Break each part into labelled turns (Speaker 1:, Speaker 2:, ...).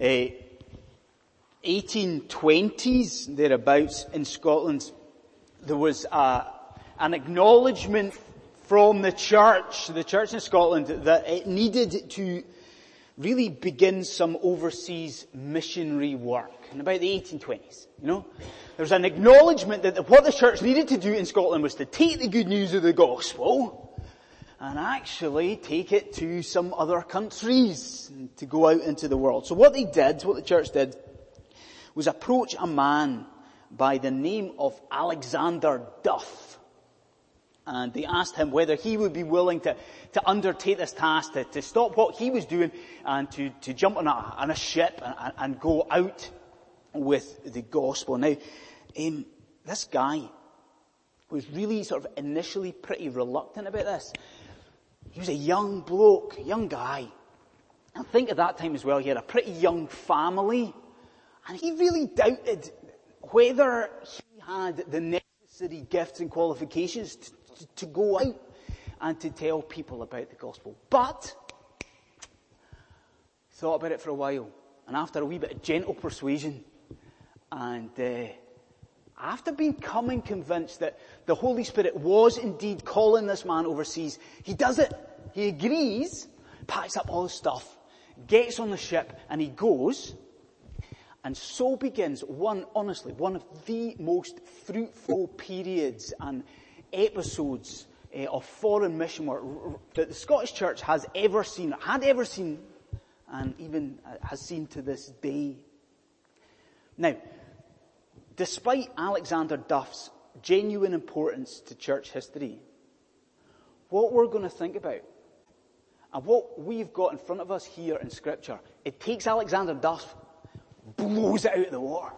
Speaker 1: uh, 1820s, thereabouts, in Scotland, there was a, an acknowledgement from the church, the church in Scotland, that it needed to really begin some overseas missionary work in about the 1820s, you know? There was an acknowledgement that what the church needed to do in Scotland was to take the good news of the gospel and actually take it to some other countries to go out into the world. So what they did, what the church did, was approach a man by the name of Alexander Duff. And they asked him whether he would be willing to, to undertake this task, to, to stop what he was doing and to, to jump on a, on a ship and, and go out with the gospel. Now, um, this guy was really sort of initially pretty reluctant about this. He was a young bloke, young guy. And think at that time as well, he had a pretty young family. And he really doubted whether he had the necessary gifts and qualifications to, to, to go out and to tell people about the gospel. But, thought about it for a while. And after a wee bit of gentle persuasion, and uh, after becoming convinced that the Holy Spirit was indeed calling this man overseas, he does it. He agrees, packs up all his stuff, gets on the ship, and he goes. And so begins one, honestly, one of the most fruitful periods and episodes uh, of foreign mission work that the Scottish Church has ever seen, had ever seen, and even uh, has seen to this day. Now, despite Alexander Duff's genuine importance to church history, what we're going to think about and what we've got in front of us here in scripture, it takes Alexander Duff blows it out of the water.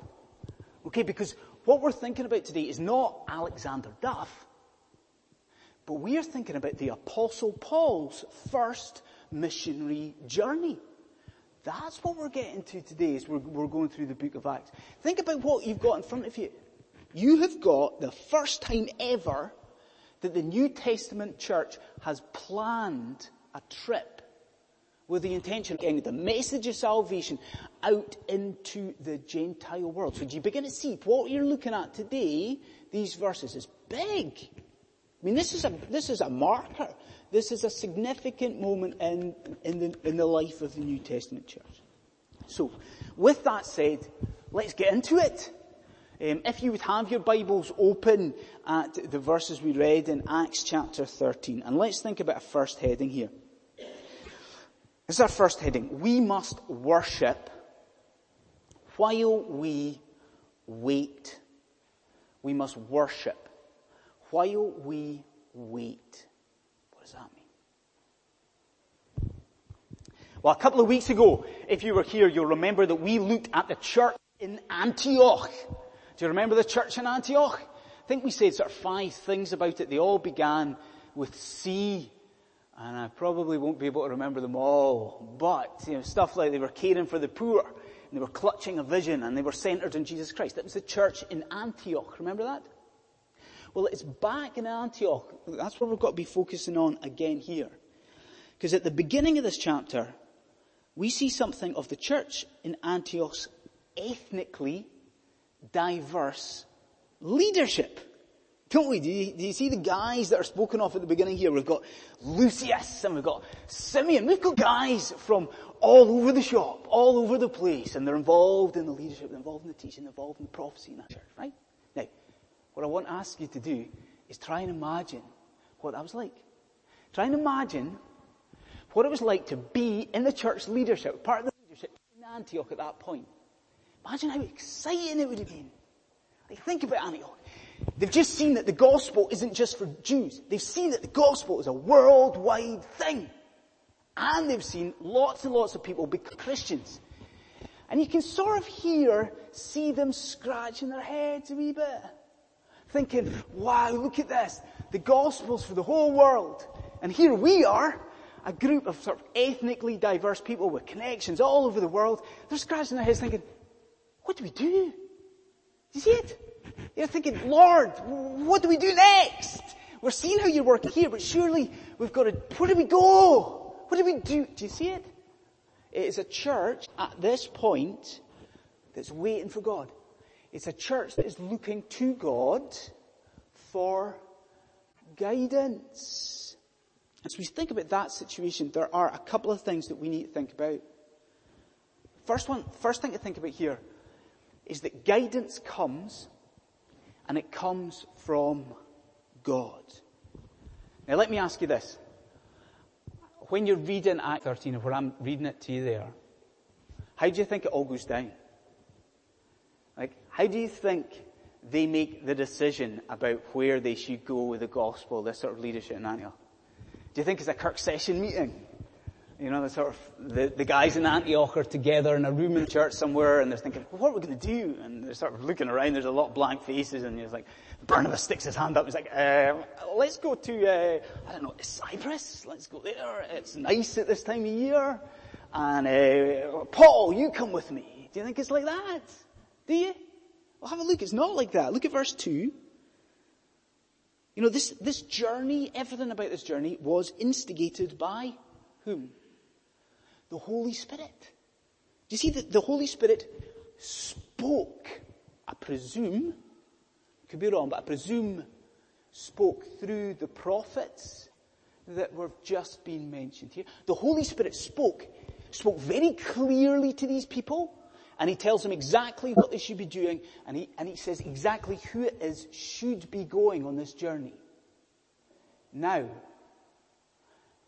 Speaker 1: Okay, because what we're thinking about today is not Alexander Duff, but we are thinking about the apostle Paul's first missionary journey. That's what we're getting to today as we're, we're going through the book of Acts. Think about what you've got in front of you. You have got the first time ever that the New Testament church has planned a trip with the intention of getting the message of salvation out into the Gentile world. So do you begin to see what you're looking at today, these verses, is big. I mean, this is a, this is a marker. This is a significant moment in, in the, in the life of the New Testament church. So, with that said, let's get into it. Um, if you would have your Bibles open at the verses we read in Acts chapter 13, and let's think about a first heading here. This is our first heading. We must worship while we wait. We must worship while we wait. What does that mean? Well, a couple of weeks ago, if you were here, you'll remember that we looked at the church in Antioch. Do you remember the church in Antioch? I think we said sort of five things about it. They all began with C and I probably won't be able to remember them all, but, you know, stuff like they were caring for the poor, and they were clutching a vision, and they were centered in Jesus Christ. That was the church in Antioch. Remember that? Well, it's back in Antioch. That's what we've got to be focusing on again here. Because at the beginning of this chapter, we see something of the church in Antioch's ethnically diverse leadership. Don't we? Do you, do you, see the guys that are spoken of at the beginning here? We've got Lucius and we've got Simeon. We've got guys from all over the shop, all over the place, and they're involved in the leadership, they're involved in the teaching, they're involved in the prophecy in that church, right? Now, what I want to ask you to do is try and imagine what that was like. Try and imagine what it was like to be in the church leadership, part of the leadership in Antioch at that point. Imagine how exciting it would have been. Like, think about Antioch. They've just seen that the gospel isn't just for Jews. They've seen that the gospel is a worldwide thing. And they've seen lots and lots of people become Christians. And you can sort of hear, see them scratching their heads a wee bit. Thinking, wow, look at this. The gospel's for the whole world. And here we are, a group of sort of ethnically diverse people with connections all over the world. They're scratching their heads thinking, what do we do? Do you see it? You're thinking, Lord, what do we do next? We're seeing how you're working here, but surely we've got to, where do we go? What do we do? Do you see it? It is a church at this point that's waiting for God. It's a church that is looking to God for guidance. As we think about that situation, there are a couple of things that we need to think about. First one, first thing to think about here is that guidance comes and it comes from God. Now let me ask you this. When you're reading Act 13, where I'm reading it to you there, how do you think it all goes down? Like, how do you think they make the decision about where they should go with the gospel, this sort of leadership in Antioch? Do you think it's a Kirk session meeting? You know, the sort of, the, the guys in Antioch are together in a room in church somewhere and they're thinking, well, what are we going to do? And they're sort of looking around, there's a lot of blank faces and he's like, Barnabas sticks his hand up, he's like, uh, let's go to, uh, I don't know, Cyprus, let's go there, it's nice at this time of year. And, uh, Paul, you come with me. Do you think it's like that? Do you? Well, have a look, it's not like that. Look at verse 2. You know, this, this journey, everything about this journey was instigated by whom? The Holy Spirit. Do you see that the Holy Spirit spoke, I presume, could be wrong, but I presume spoke through the prophets that were just being mentioned here. The Holy Spirit spoke, spoke very clearly to these people, and he tells them exactly what they should be doing, and he, and he says exactly who it is should be going on this journey. Now,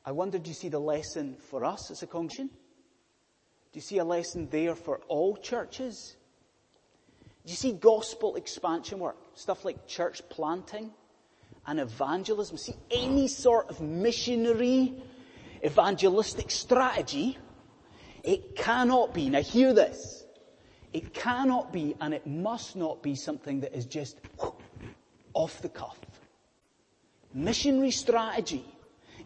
Speaker 1: I wonder, do you see the lesson for us as a congregation? Do you see a lesson there for all churches? Do you see gospel expansion work? Stuff like church planting and evangelism. See, any sort of missionary evangelistic strategy, it cannot be, now hear this, it cannot be and it must not be something that is just off the cuff. Missionary strategy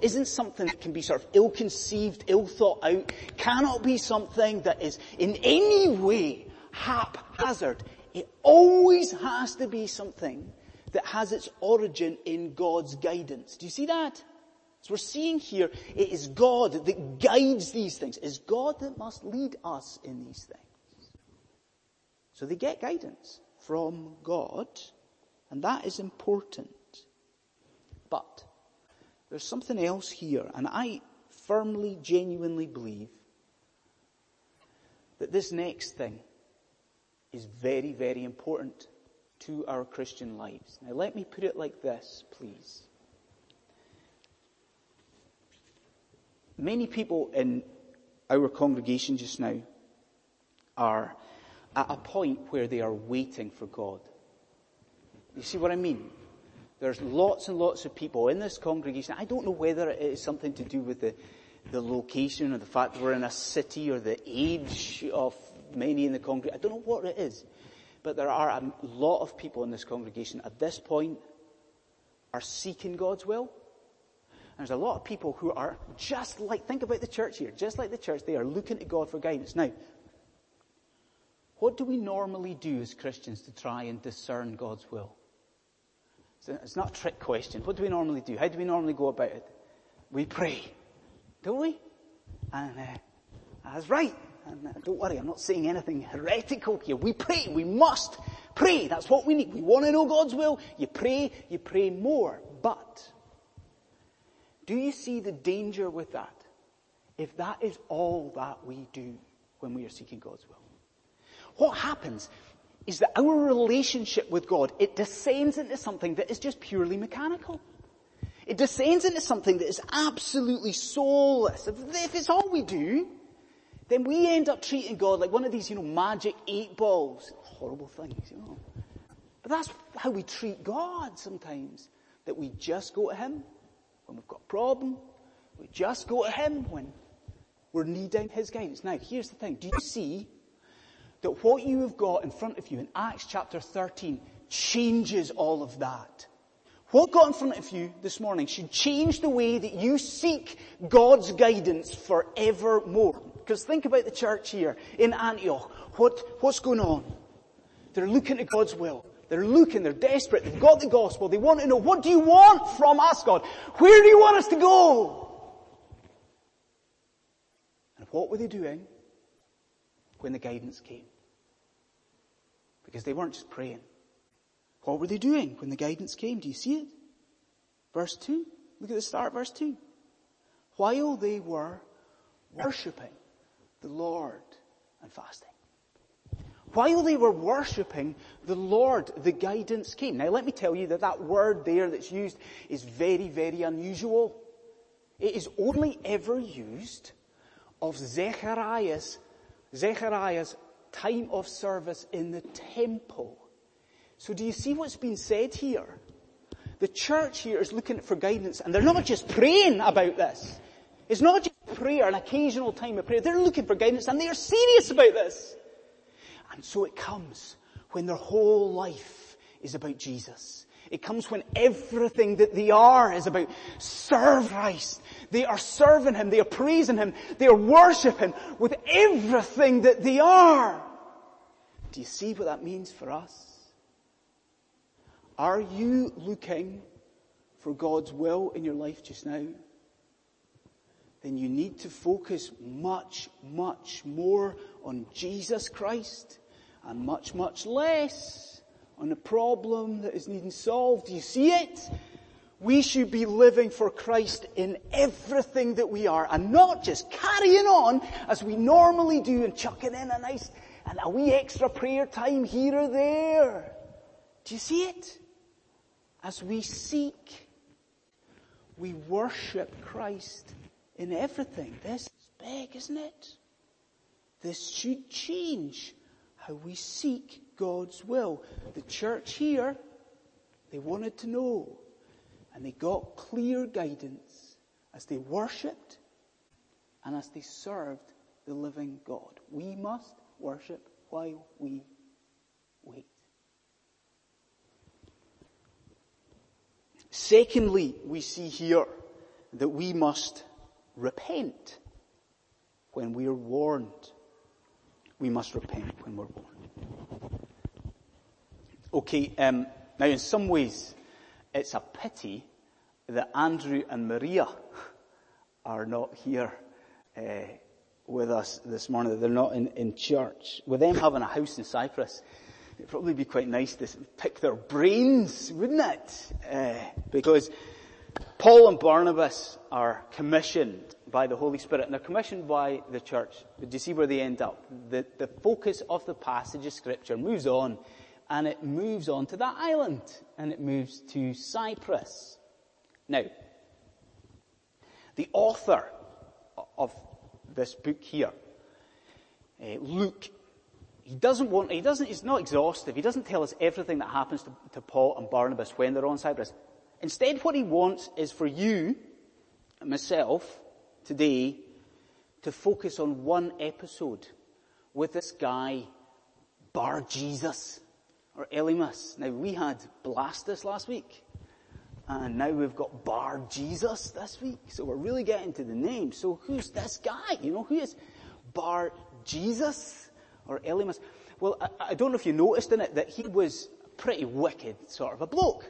Speaker 1: isn't something that can be sort of ill-conceived, ill-thought out, cannot be something that is in any way haphazard. It always has to be something that has its origin in God's guidance. Do you see that? So we're seeing here, it is God that guides these things. It is God that must lead us in these things. So they get guidance from God, and that is important. But there's something else here, and I firmly, genuinely believe that this next thing is very, very important to our Christian lives. Now let me put it like this, please. Many people in our congregation just now are at a point where they are waiting for God. You see what I mean? There's lots and lots of people in this congregation. I don't know whether it is something to do with the, the location or the fact that we're in a city or the age of many in the congregation. I don't know what it is. But there are a lot of people in this congregation at this point are seeking God's will. And there's a lot of people who are just like, think about the church here, just like the church, they are looking to God for guidance. Now, what do we normally do as Christians to try and discern God's will? It's not a trick question. What do we normally do? How do we normally go about it? We pray, don't we? And uh, that's right. And uh, don't worry, I'm not saying anything heretical here. We pray. We must pray. That's what we need. We want to know God's will. You pray. You pray more. But do you see the danger with that? If that is all that we do when we are seeking God's will. What happens is that our relationship with God, it descends into something that is just purely mechanical. It descends into something that is absolutely soulless. If it's all we do, then we end up treating God like one of these, you know, magic eight balls. Horrible things, you know. But that's how we treat God sometimes. That we just go to Him when we've got a problem. We just go to Him when we're needing His guidance. Now, here's the thing. Do you see that what you have got in front of you in Acts chapter 13 changes all of that. What got in front of you this morning should change the way that you seek God's guidance forevermore. Because think about the church here in Antioch. What, what's going on? They're looking at God's will. They're looking, they're desperate, they've got the gospel, they want to know, what do you want from us, God? Where do you want us to go? And what were they doing when the guidance came? Because they weren't just praying. What were they doing when the guidance came? Do you see it? Verse 2. Look at the start, verse 2. While they were worshipping the Lord and fasting. While they were worshipping the Lord, the guidance came. Now let me tell you that that word there that's used is very, very unusual. It is only ever used of Zechariah's, Zechariah's time of service in the temple. So do you see what's been said here? The church here is looking for guidance and they're not just praying about this. It's not just prayer, an occasional time of prayer. They're looking for guidance and they are serious about this. And so it comes when their whole life is about Jesus. It comes when everything that they are is about serve Christ. They are serving Him. They are praising Him. They are worshiping with everything that they are. Do you see what that means for us? Are you looking for God's will in your life just now? Then you need to focus much, much more on Jesus Christ and much, much less on the problem that is needing solved. Do you see it? We should be living for Christ in everything that we are and not just carrying on as we normally do and chucking in a nice and a wee extra prayer time here or there. Do you see it? As we seek, we worship Christ in everything. This is big, isn't it? This should change how we seek God's will. The church here, they wanted to know and they got clear guidance as they worshipped and as they served the living God. We must worship while we wait. Secondly, we see here that we must repent when we are warned. We must repent when we're warned. Okay, um, now in some ways, it's a pity that Andrew and Maria are not here uh, with us this morning. That they're not in, in church. With them having a house in Cyprus, it'd probably be quite nice to pick their brains, wouldn't it? Uh, because Paul and Barnabas are commissioned by the Holy Spirit and they're commissioned by the church. But do you see where they end up? The, the focus of the passage of scripture moves on and it moves on to that island and it moves to Cyprus. Now, the author of this book here, uh, Luke, he doesn't want, he doesn't, he's not exhaustive. He doesn't tell us everything that happens to, to Paul and Barnabas when they're on Cyprus. Instead, what he wants is for you and myself today to focus on one episode with this guy, Bar Jesus or Elymas. Now we had Blastus last week. And now we've got Bar Jesus this week. So we're really getting to the name. So who's this guy? You know, who is Bar Jesus or Elymas? Well, I, I don't know if you noticed in it that he was pretty wicked sort of a bloke.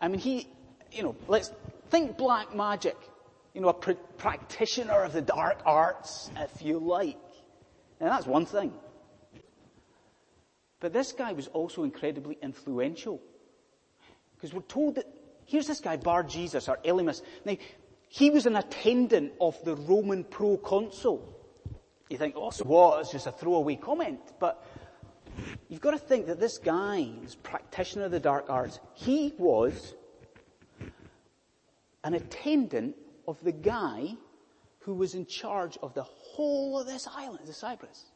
Speaker 1: I mean, he, you know, let's think black magic. You know, a pr- practitioner of the dark arts, if you like. Now that's one thing. But this guy was also incredibly influential. Because we're told that, here's this guy, Bar Jesus, or Elymas. Now, he was an attendant of the Roman proconsul. You think, oh, so what? It's just a throwaway comment. But you've got to think that this guy, this practitioner of the dark arts, he was an attendant of the guy who was in charge of the whole of this island, the Cyprus.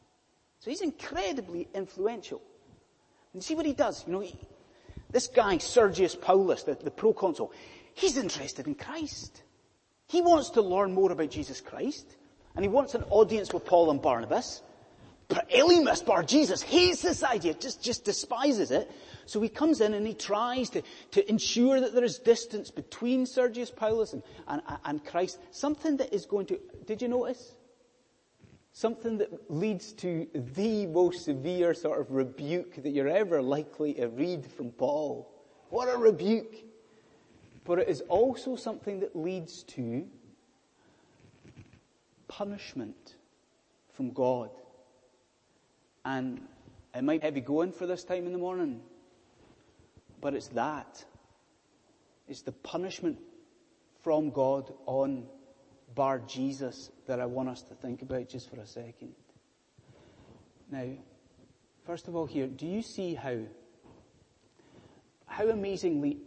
Speaker 1: So he's incredibly influential. And see what he does? You know, he, this guy, Sergius Paulus, the, the proconsul, he's interested in Christ. He wants to learn more about Jesus Christ, and he wants an audience with Paul and Barnabas. But Elymas Bar Jesus hates this idea, just, just despises it. So he comes in and he tries to, to ensure that there is distance between Sergius Paulus and, and, and Christ. Something that is going to, did you notice? Something that leads to the most severe sort of rebuke that you're ever likely to read from Paul. What a rebuke! But it is also something that leads to punishment from God. And it might be heavy going for this time in the morning, but it's that. It's the punishment from God on Bar Jesus that I want us to think about just for a second. Now, first of all here, do you see how, how amazingly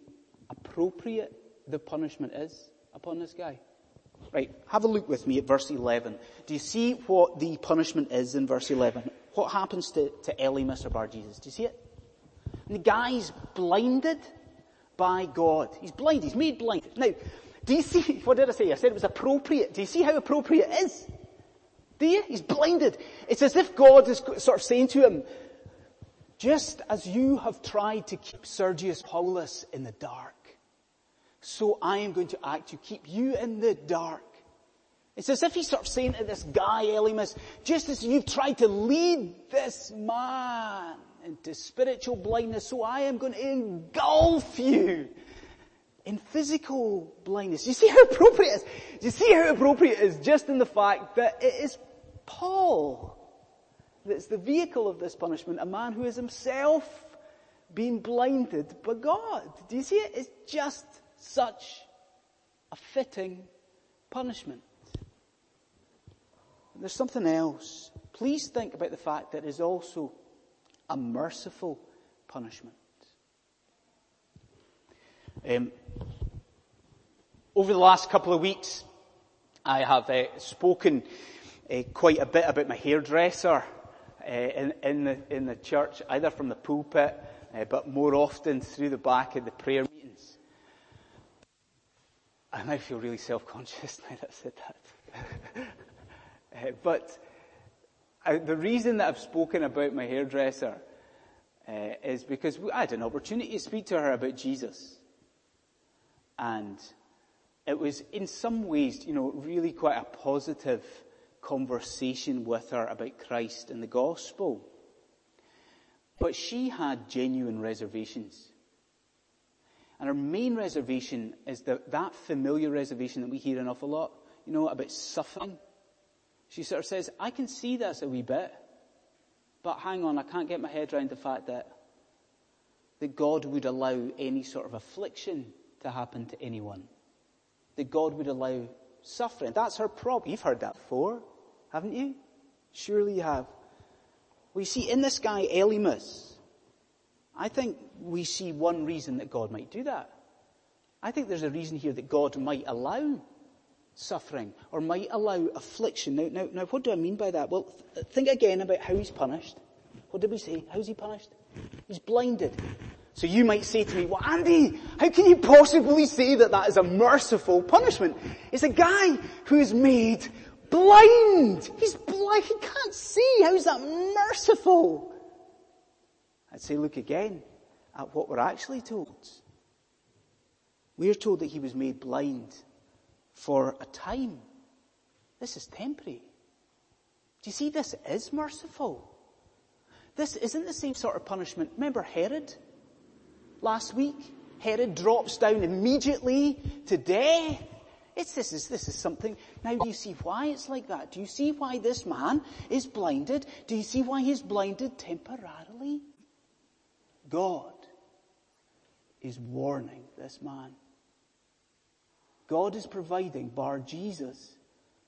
Speaker 1: appropriate the punishment is upon this guy? Right, have a look with me at verse 11. Do you see what the punishment is in verse 11? What happens to, to Elymas or Bar Jesus? Do you see it? And the guy's blinded by God. He's blind. He's made blind. Now, do you see, what did I say? I said it was appropriate. Do you see how appropriate it is? Do you? He's blinded. It's as if God is sort of saying to him, just as you have tried to keep Sergius Paulus in the dark, so I am going to act to keep you in the dark. It's as if he's sort of saying to this guy, Elymas, just as you've tried to lead this man into spiritual blindness, so I am going to engulf you in physical blindness. You see how appropriate it is? Do you see how appropriate it is just in the fact that it is Paul that's the vehicle of this punishment, a man who has himself been blinded by God. Do you see it? It's just such a fitting punishment. There's something else. Please think about the fact that it is also a merciful punishment. Um, over the last couple of weeks, I have uh, spoken uh, quite a bit about my hairdresser uh, in, in, the, in the church, either from the pulpit, uh, but more often through the back of the prayer meetings. I now feel really self-conscious now that I said that. uh, but the reason that I've spoken about my hairdresser uh, is because I had an opportunity to speak to her about Jesus. And it was in some ways, you know, really quite a positive conversation with her about Christ and the gospel. But she had genuine reservations. And her main reservation is that, that familiar reservation that we hear an awful lot, you know, about suffering. She sort of says, I can see this a wee bit, but hang on, I can't get my head around the fact that, that God would allow any sort of affliction to happen to anyone. That God would allow suffering. That's her problem. You've heard that before, haven't you? Surely you have. We see in this guy, Elymas, I think we see one reason that God might do that. I think there's a reason here that God might allow suffering or might allow affliction. Now, now, now what do I mean by that? Well, th- think again about how he's punished. What did we say? How's he punished? He's blinded. So you might say to me, well Andy, how can you possibly say that that is a merciful punishment? It's a guy who is made blind. He's blind. He can't see. How is that merciful? I'd say look again at what we're actually told. We are told that he was made blind for a time. This is temporary. Do you see this is merciful? This isn't the same sort of punishment. Remember Herod? Last week? Herod drops down immediately to death. It's, this is, this is something. Now do you see why it's like that? Do you see why this man is blinded? Do you see why he's blinded temporarily? God is warning this man. God is providing Bar Jesus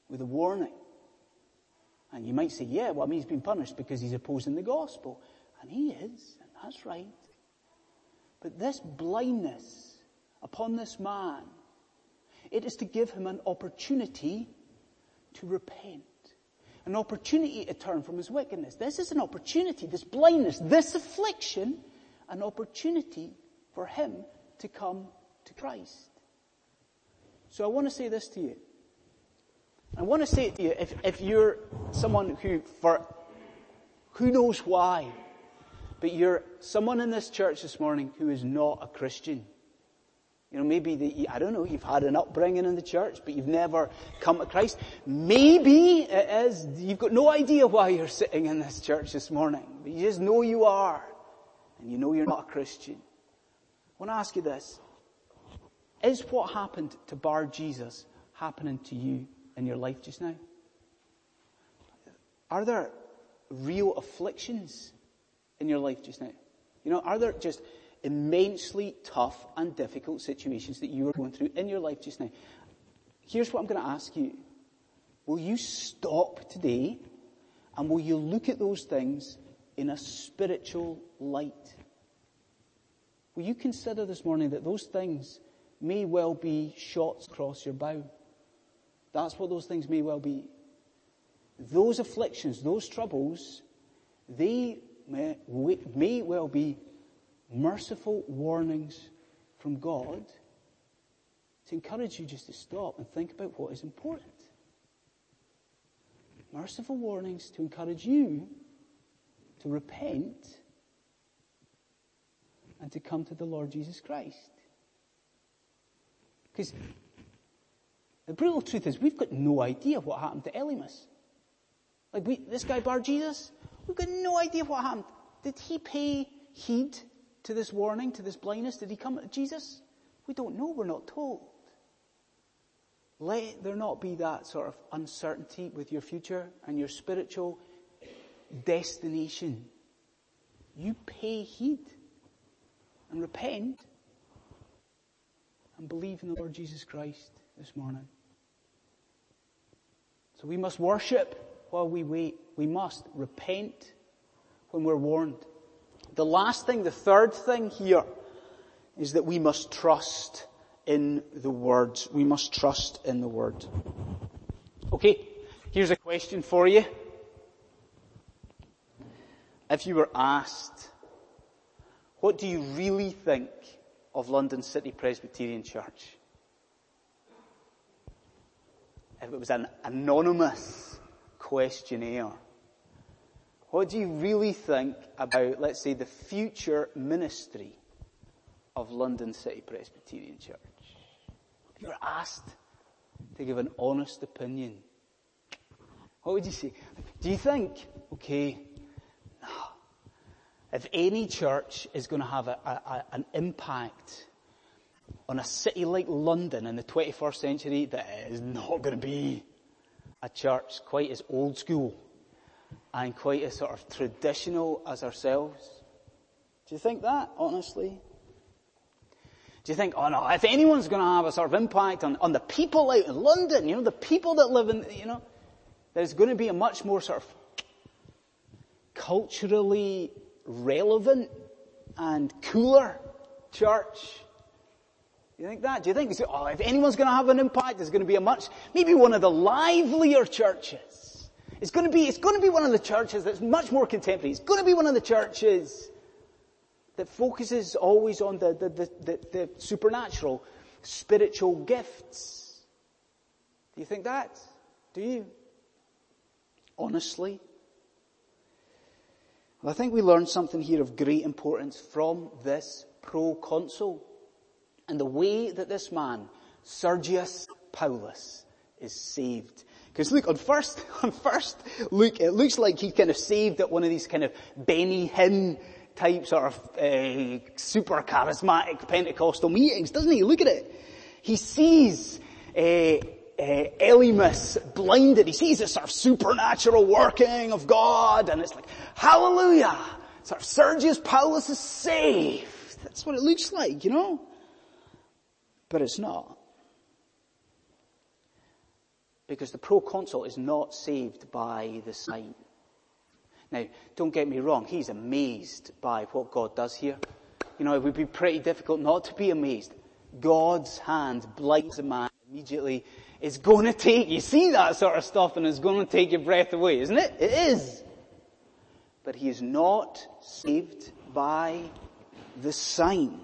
Speaker 1: with a warning. And you might say, yeah, well, I mean, he's been punished because he's opposing the gospel. And he is, and that's right. But this blindness upon this man, it is to give him an opportunity to repent. An opportunity to turn from his wickedness. This is an opportunity, this blindness, this affliction an opportunity for him to come to Christ. So I want to say this to you. I want to say it to you, if, if you're someone who, for who knows why, but you're someone in this church this morning who is not a Christian. You know, maybe the, I don't know, you've had an upbringing in the church, but you've never come to Christ. Maybe it is, you've got no idea why you're sitting in this church this morning, but you just know you are and you know you're not a Christian, I want to ask you this. Is what happened to Bar Jesus happening to you in your life just now? Are there real afflictions in your life just now? You know, are there just immensely tough and difficult situations that you are going through in your life just now? Here's what I'm going to ask you. Will you stop today and will you look at those things in a spiritual light? Will you consider this morning that those things may well be shots across your bow? That's what those things may well be. Those afflictions, those troubles, they may, may well be merciful warnings from God to encourage you just to stop and think about what is important. Merciful warnings to encourage you to repent and to come to the Lord Jesus Christ. Because the brutal truth is we've got no idea what happened to Elymas. Like we, this guy Bar Jesus, we've got no idea what happened. Did he pay heed to this warning, to this blindness? Did he come to Jesus? We don't know, we're not told. Let there not be that sort of uncertainty with your future and your spiritual destination. You pay heed and repent and believe in the Lord Jesus Christ this morning. So we must worship while we wait. We must repent when we're warned. The last thing, the third thing here is that we must trust in the Word. We must trust in the Word. Okay, here's a question for you. If you were asked, what do you really think of London City Presbyterian Church? If it was an anonymous questionnaire, what do you really think about, let's say, the future ministry of London City Presbyterian Church? If you were asked to give an honest opinion, what would you say? Do you think, okay, if any church is going to have a, a, an impact on a city like London in the 21st century, that is not going to be a church quite as old school and quite as sort of traditional as ourselves. Do you think that, honestly? Do you think, oh no, if anyone's going to have a sort of impact on, on the people out in London, you know, the people that live in, you know, there's going to be a much more sort of culturally relevant and cooler church. You think that? Do you think, oh, if anyone's going to have an impact, there's going to be a much, maybe one of the livelier churches. It's going to be, it's going to be one of the churches that's much more contemporary. It's going to be one of the churches that focuses always on the, the, the, the, the supernatural, spiritual gifts. Do you think that? Do you? Honestly? Well, I think we learned something here of great importance from this proconsul and the way that this man, Sergius Paulus, is saved. Because look, on first, on first look, it looks like he's kind of saved at one of these kind of Benny Hinn type sort of uh, super charismatic Pentecostal meetings, doesn't he? Look at it. He sees uh, uh, Elymas blinded. He sees this sort of supernatural working of God and it's like, hallelujah! Sort of Sergius Paulus is saved. That's what it looks like, you know? But it's not. Because the proconsul is not saved by the sign. Now, don't get me wrong, he's amazed by what God does here. You know, it would be pretty difficult not to be amazed. God's hand blinds a man immediately it's going to take, you see that sort of stuff and it's going to take your breath away, isn't it? It is. But he is not saved by the sign.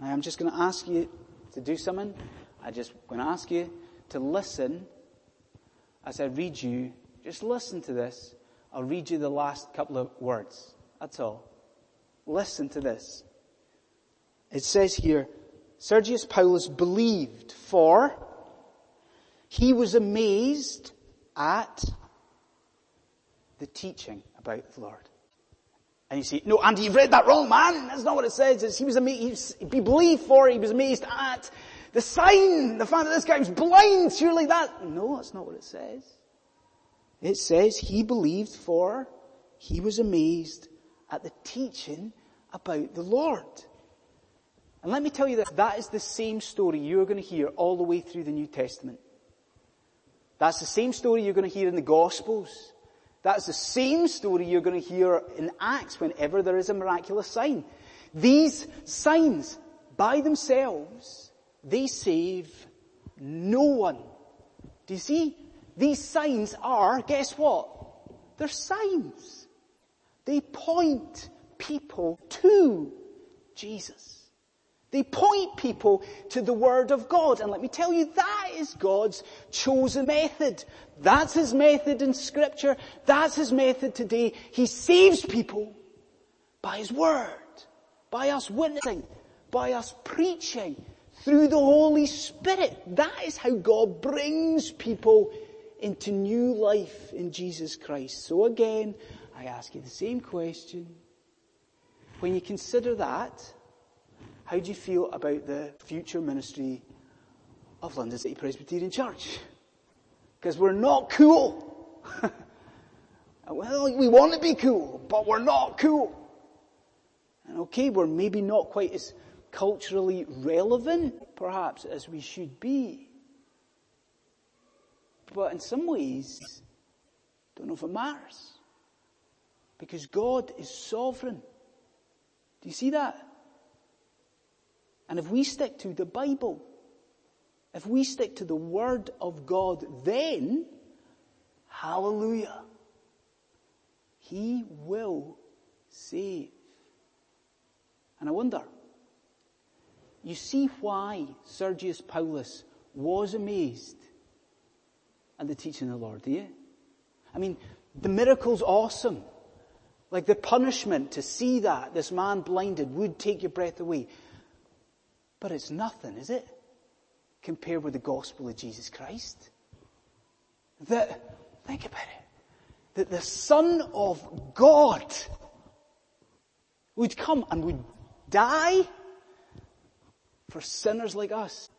Speaker 1: And I'm just going to ask you to do something. I just going to ask you to listen as I read you. Just listen to this. I'll read you the last couple of words. That's all. Listen to this. It says here, Sergius Paulus believed for he was amazed at the teaching about the Lord. And you say, no, Andy, you've read that wrong, man. That's not what it says. It's, he was amazed, he believed for, he was amazed at the sign, the fact that this guy was blind. Surely that, no, that's not what it says. It says he believed for he was amazed at the teaching about the Lord. And let me tell you this, that is the same story you're going to hear all the way through the New Testament. That's the same story you're going to hear in the Gospels. That's the same story you're going to hear in Acts whenever there is a miraculous sign. These signs, by themselves, they save no one. Do you see? These signs are, guess what? They're signs. They point people to Jesus. They point people to the Word of God. And let me tell you, that is God's chosen method. That's His method in Scripture. That's His method today. He saves people by His Word, by us witnessing, by us preaching, through the Holy Spirit. That is how God brings people into new life in Jesus Christ. So again, I ask you the same question. When you consider that, how do you feel about the future ministry of London City Presbyterian Church? Because we're not cool. well, we want to be cool, but we're not cool. And okay, we're maybe not quite as culturally relevant, perhaps, as we should be. But in some ways, don't know if it matters. Because God is sovereign. Do you see that? And if we stick to the Bible, if we stick to the Word of God, then, hallelujah, He will save. And I wonder, you see why Sergius Paulus was amazed at the teaching of the Lord, do you? I mean, the miracle's awesome. Like the punishment to see that, this man blinded, would take your breath away. But it's nothing, is it? Compared with the gospel of Jesus Christ. That, think about it, that the Son of God would come and would die for sinners like us.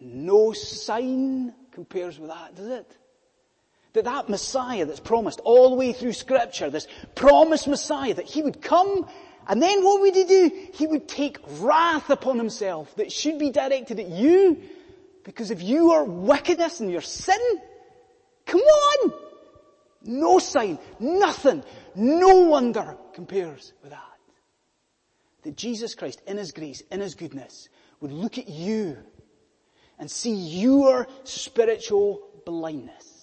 Speaker 1: No sign compares with that, does it? That that Messiah that's promised all the way through scripture, this promised Messiah, that he would come and then what would he do? He would take wrath upon himself that should be directed at you because of your wickedness and your sin. Come on! No sign, nothing, no wonder compares with that. That Jesus Christ in His grace, in His goodness, would look at you and see your spiritual blindness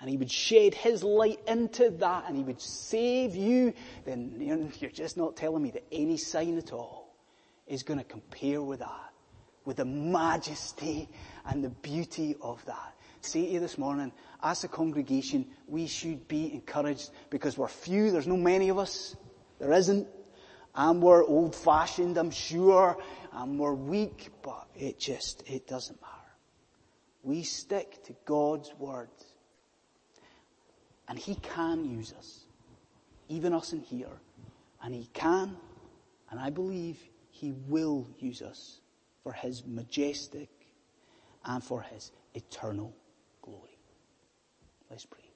Speaker 1: and he would shed his light into that and he would save you, then you're just not telling me that any sign at all is going to compare with that, with the majesty and the beauty of that. Say to you this morning, as a congregation, we should be encouraged because we're few, there's no many of us. There isn't. And we're old fashioned, I'm sure, and we're weak, but it just, it doesn't matter. We stick to God's word and He can use us. Even us in here. And He can, and I believe He will use us for His majestic and for His eternal glory. Let's pray.